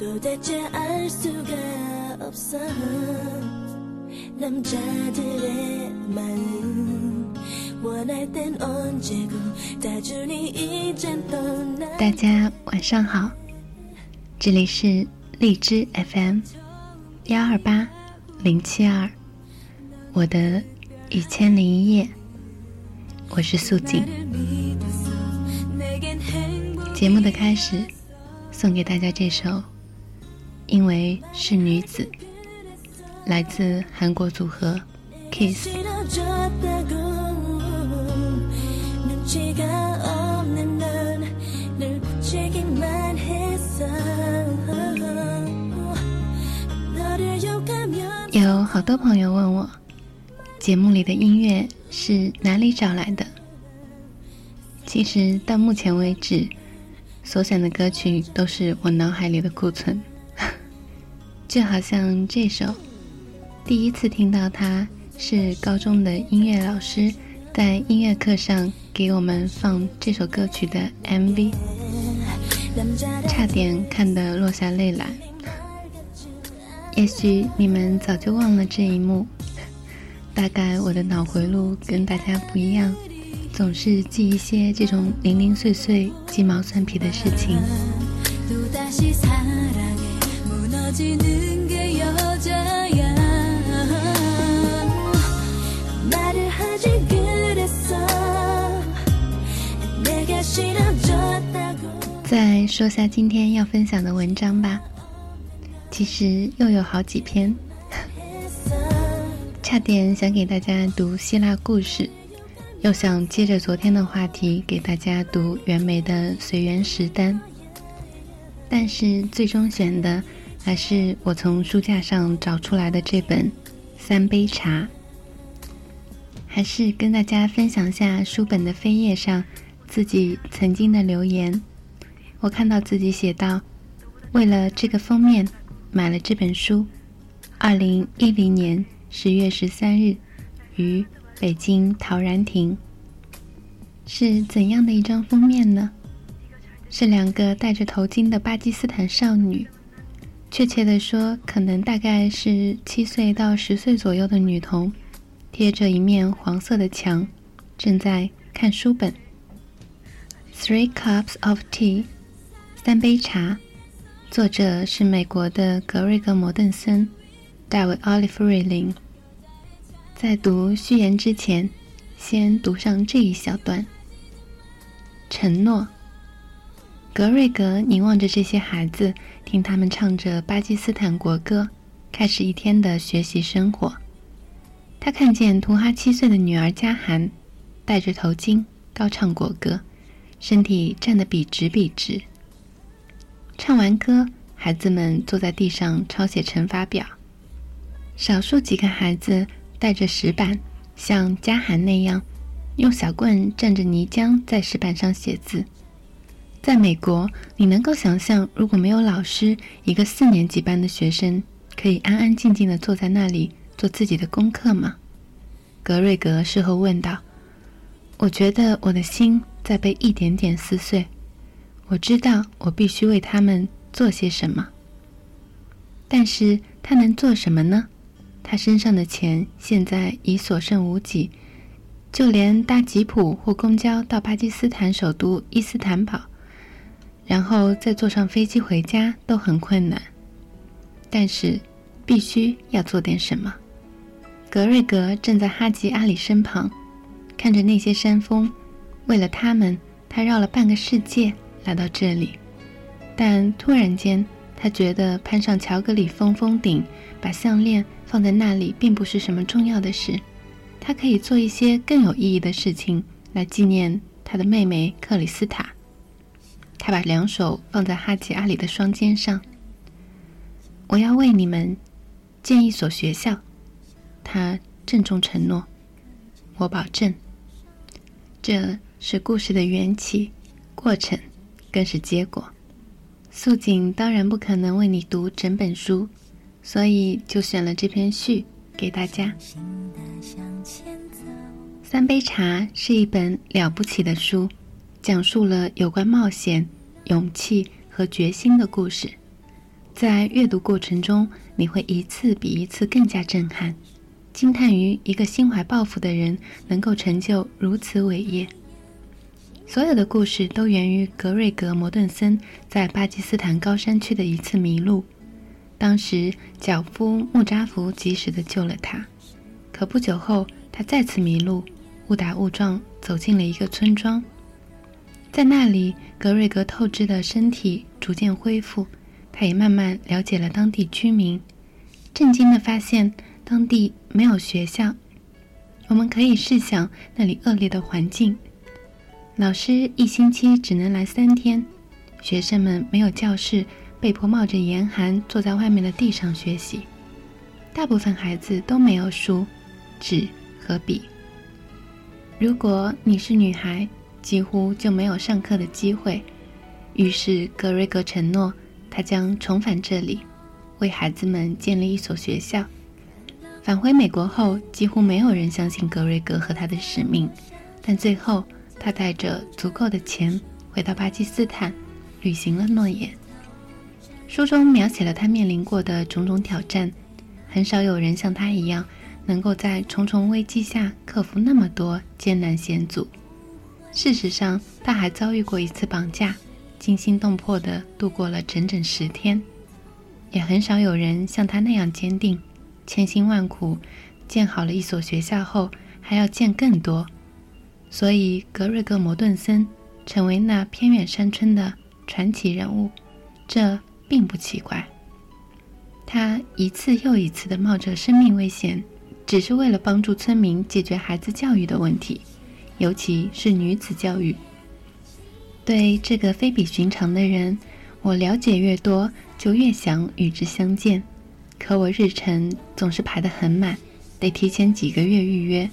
도대체 알 수가 없어. 남자들의 마음. 大家晚上好，这里是荔枝 FM 幺二八零七二，我的一千零一夜，我是素锦。节目的开始，送给大家这首。因为是女子，来自韩国组合 Kiss。有好多朋友问我，节目里的音乐是哪里找来的？其实到目前为止，所选的歌曲都是我脑海里的库存。就好像这首，第一次听到它是高中的音乐老师在音乐课上给我们放这首歌曲的 MV，差点看得落下泪来。也许你们早就忘了这一幕，大概我的脑回路跟大家不一样，总是记一些这种零零碎碎、鸡毛蒜皮的事情。再说下今天要分享的文章吧，其实又有好几篇，差点想给大家读希腊故事，又想接着昨天的话题给大家读袁枚的《随园食单》，但是最终选的。还是我从书架上找出来的这本《三杯茶》，还是跟大家分享下书本的扉页上自己曾经的留言。我看到自己写道：“为了这个封面，买了这本书。”二零一零年十月十三日，于北京陶然亭。是怎样的一张封面呢？是两个戴着头巾的巴基斯坦少女。确切的说，可能大概是七岁到十岁左右的女童，贴着一面黄色的墙，正在看书本。Three cups of tea，三杯茶。作者是美国的格瑞格·摩顿森，大卫·奥利弗瑞林。在读序言之前，先读上这一小段。承诺。格瑞格凝望着这些孩子，听他们唱着巴基斯坦国歌，开始一天的学习生活。他看见图哈七岁的女儿加涵戴着头巾，高唱国歌，身体站得笔直笔直。唱完歌，孩子们坐在地上抄写乘法表。少数几个孩子带着石板，像加涵那样，用小棍蘸着泥浆在石板上写字。在美国，你能够想象，如果没有老师，一个四年级班的学生可以安安静静的坐在那里做自己的功课吗？格瑞格事后问道：“我觉得我的心在被一点点撕碎。我知道我必须为他们做些什么，但是他能做什么呢？他身上的钱现在已所剩无几，就连搭吉普或公交到巴基斯坦首都伊斯坦堡。”然后再坐上飞机回家都很困难，但是必须要做点什么。格瑞格站在哈吉阿里身旁，看着那些山峰，为了他们，他绕了半个世界来到这里。但突然间，他觉得攀上乔格里峰峰顶，把项链放在那里，并不是什么重要的事。他可以做一些更有意义的事情来纪念他的妹妹克里斯塔。他把两手放在哈吉阿里的双肩上。我要为你们建一所学校，他郑重承诺。我保证。这是故事的缘起、过程，更是结果。素锦当然不可能为你读整本书，所以就选了这篇序给大家。三杯茶是一本了不起的书，讲述了有关冒险、勇气和决心的故事。在阅读过程中，你会一次比一次更加震撼，惊叹于一个心怀抱负的人能够成就如此伟业。所有的故事都源于格瑞格·摩顿森在巴基斯坦高山区的一次迷路。当时，脚夫穆扎福及时的救了他。可不久后，他再次迷路，误打误撞走进了一个村庄。在那里，格瑞格透支的身体逐渐恢复，他也慢慢了解了当地居民，震惊的发现当地没有学校。我们可以试想那里恶劣的环境。老师一星期只能来三天，学生们没有教室，被迫冒着严寒坐在外面的地上学习。大部分孩子都没有书、纸和笔。如果你是女孩，几乎就没有上课的机会。于是格瑞格承诺，他将重返这里，为孩子们建立一所学校。返回美国后，几乎没有人相信格瑞格和他的使命，但最后。他带着足够的钱回到巴基斯坦，履行了诺言。书中描写了他面临过的种种挑战，很少有人像他一样，能够在重重危机下克服那么多艰难险阻。事实上，他还遭遇过一次绑架，惊心动魄地度过了整整十天。也很少有人像他那样坚定，千辛万苦建好了一所学校后，还要建更多。所以，格瑞格·摩顿森成为那偏远山村的传奇人物，这并不奇怪。他一次又一次地冒着生命危险，只是为了帮助村民解决孩子教育的问题，尤其是女子教育。对这个非比寻常的人，我了解越多，就越想与之相见。可我日程总是排得很满，得提前几个月预约。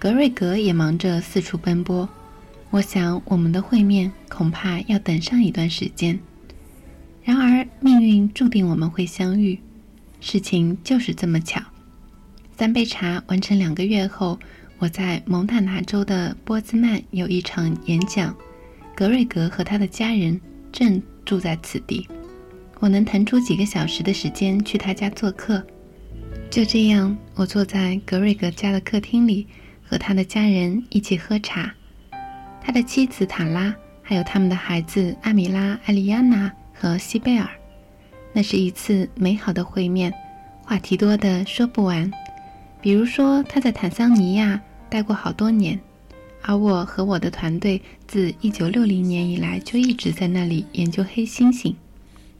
格瑞格也忙着四处奔波，我想我们的会面恐怕要等上一段时间。然而命运注定我们会相遇，事情就是这么巧。三杯茶完成两个月后，我在蒙大拿州的波兹曼有一场演讲，格瑞格和他的家人正住在此地，我能腾出几个小时的时间去他家做客。就这样，我坐在格瑞格家的客厅里。和他的家人一起喝茶，他的妻子塔拉，还有他们的孩子阿米拉、艾丽亚娜和西贝尔。那是一次美好的会面，话题多的说不完。比如说，他在坦桑尼亚待过好多年，而我和我的团队自1960年以来就一直在那里研究黑猩猩。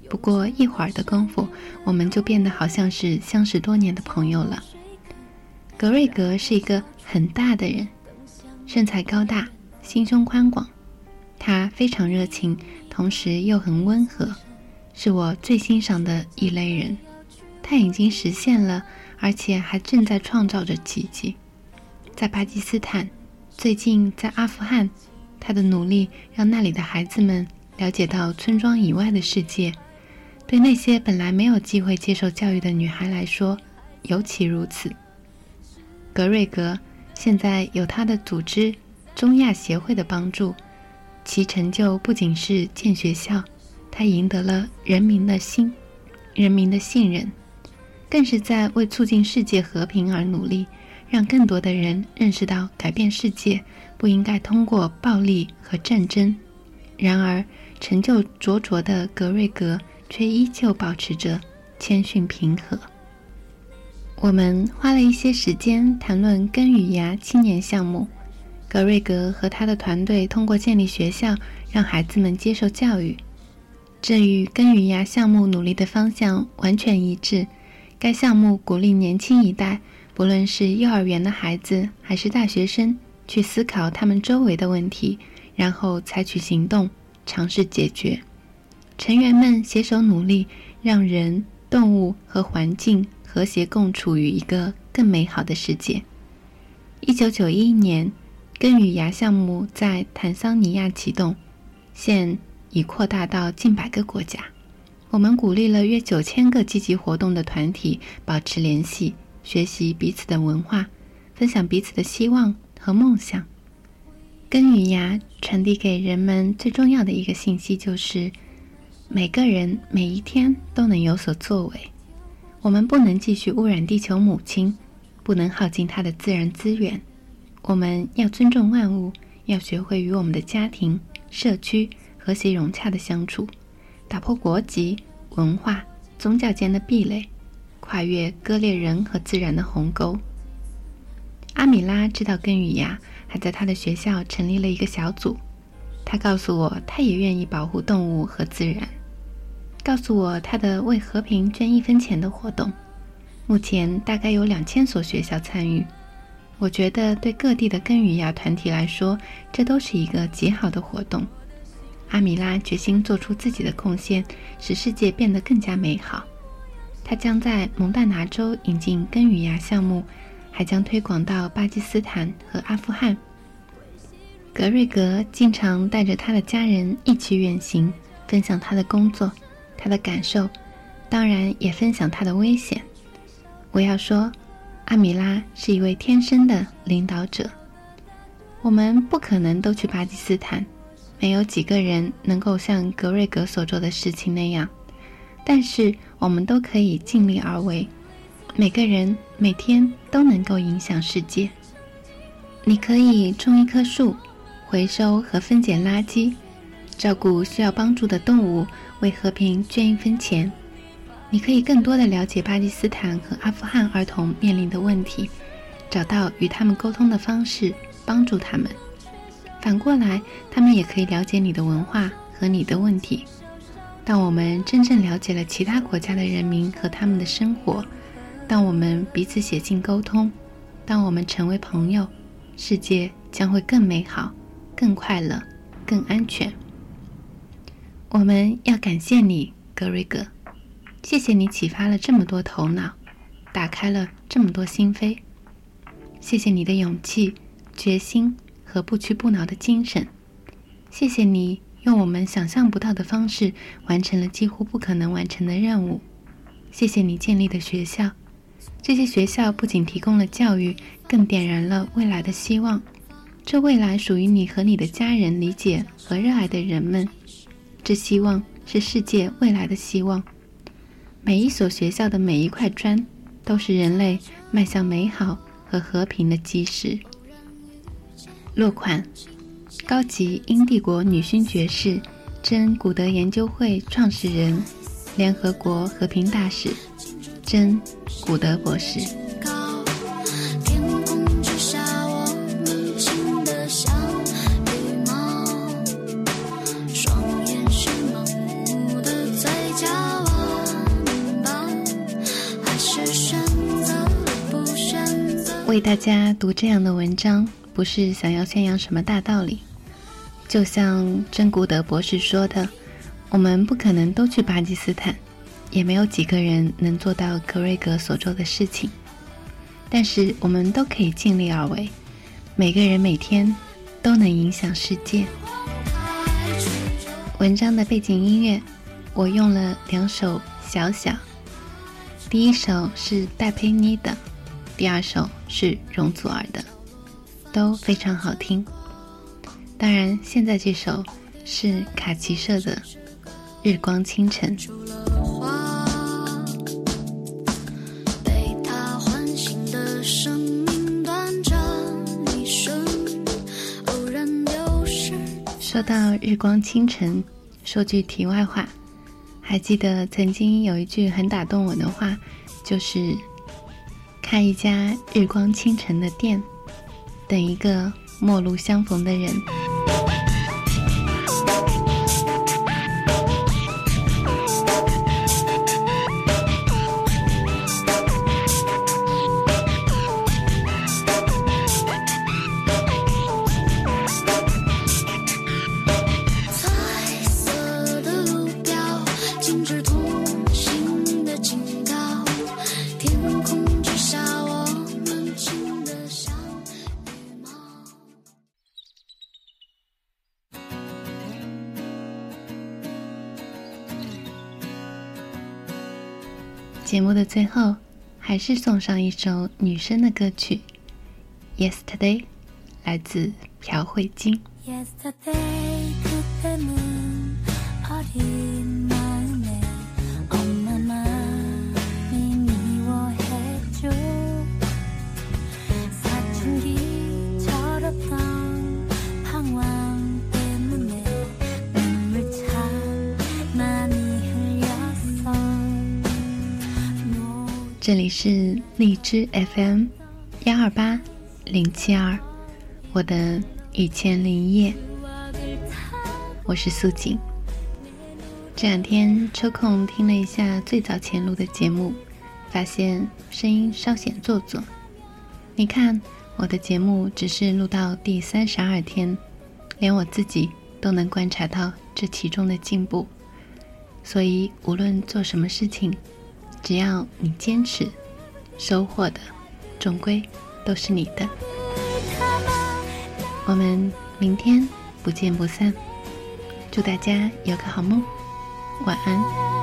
不过一会儿的功夫，我们就变得好像是相识多年的朋友了。格瑞格是一个。很大的人，身材高大，心胸宽广。他非常热情，同时又很温和，是我最欣赏的一类人。他已经实现了，而且还正在创造着奇迹。在巴基斯坦，最近在阿富汗，他的努力让那里的孩子们了解到村庄以外的世界。对那些本来没有机会接受教育的女孩来说，尤其如此。格瑞格。现在有他的组织中亚协会的帮助，其成就不仅是建学校，他赢得了人民的心，人民的信任，更是在为促进世界和平而努力，让更多的人认识到改变世界不应该通过暴力和战争。然而，成就卓卓的格瑞格却依旧保持着谦逊平和。我们花了一些时间谈论根与芽青年项目。格瑞格和他的团队通过建立学校，让孩子们接受教育。这与根与芽项目努力的方向完全一致。该项目鼓励年轻一代，不论是幼儿园的孩子还是大学生，去思考他们周围的问题，然后采取行动，尝试解决。成员们携手努力，让人、动物和环境。和谐共处于一个更美好的世界。一九九一年，根与芽项目在坦桑尼亚启动，现已扩大到近百个国家。我们鼓励了约九千个积极活动的团体保持联系，学习彼此的文化，分享彼此的希望和梦想。根与芽传递给人们最重要的一个信息就是：每个人每一天都能有所作为。我们不能继续污染地球母亲，不能耗尽它的自然资源。我们要尊重万物，要学会与我们的家庭、社区和谐融洽的相处。打破国籍、文化、宗教间的壁垒，跨越割裂人和自然的鸿沟。阿米拉知道根与芽，还在他的学校成立了一个小组。他告诉我，他也愿意保护动物和自然。告诉我他的为和平捐一分钱的活动，目前大概有两千所学校参与。我觉得对各地的根与芽团体来说，这都是一个极好的活动。阿米拉决心做出自己的贡献，使世界变得更加美好。他将在蒙大拿州引进根与芽项目，还将推广到巴基斯坦和阿富汗。格瑞格经常带着他的家人一起远行，分享他的工作、他的感受，当然也分享他的危险。我要说，阿米拉是一位天生的领导者。我们不可能都去巴基斯坦。没有几个人能够像格瑞格所做的事情那样，但是我们都可以尽力而为。每个人每天都能够影响世界。你可以种一棵树，回收和分拣垃圾，照顾需要帮助的动物，为和平捐一分钱。你可以更多的了解巴基斯坦和阿富汗儿童面临的问题，找到与他们沟通的方式，帮助他们。反过来，他们也可以了解你的文化和你的问题。当我们真正了解了其他国家的人民和他们的生活，当我们彼此写信沟通，当我们成为朋友，世界将会更美好、更快乐、更安全。我们要感谢你，格瑞格，谢谢你启发了这么多头脑，打开了这么多心扉。谢谢你的勇气、决心。和不屈不挠的精神，谢谢你用我们想象不到的方式完成了几乎不可能完成的任务。谢谢你建立的学校，这些学校不仅提供了教育，更点燃了未来的希望。这未来属于你和你的家人理解和热爱的人们。这希望是世界未来的希望。每一所学校的每一块砖，都是人类迈向美好和和平的基石。落款：高级英帝国女勋爵士，真古德研究会创始人，联合国和平大使，真古德博士。为大家读这样的文章。不是想要宣扬什么大道理，就像真古德博士说的，我们不可能都去巴基斯坦，也没有几个人能做到格瑞格所做的事情，但是我们都可以尽力而为，每个人每天都能影响世界。文章的背景音乐，我用了两首小小，第一首是戴佩妮的，第二首是容祖儿的。都非常好听。当然，现在这首是卡奇社的《日光清晨》。说到《日光清晨》，说句题外话，还记得曾经有一句很打动我的话，就是开一家日光清晨的店。等一个陌路相逢的人。节目的最后，还是送上一首女生的歌曲《Yesterday》，来自朴慧晶。这里是荔枝 FM 幺二八零七二，我的一千零一夜，我是素锦。这两天抽空听了一下最早前录的节目，发现声音稍显做作。你看，我的节目只是录到第三十二天，连我自己都能观察到这其中的进步。所以，无论做什么事情。只要你坚持，收获的终归都是你的。我们明天不见不散。祝大家有个好梦，晚安。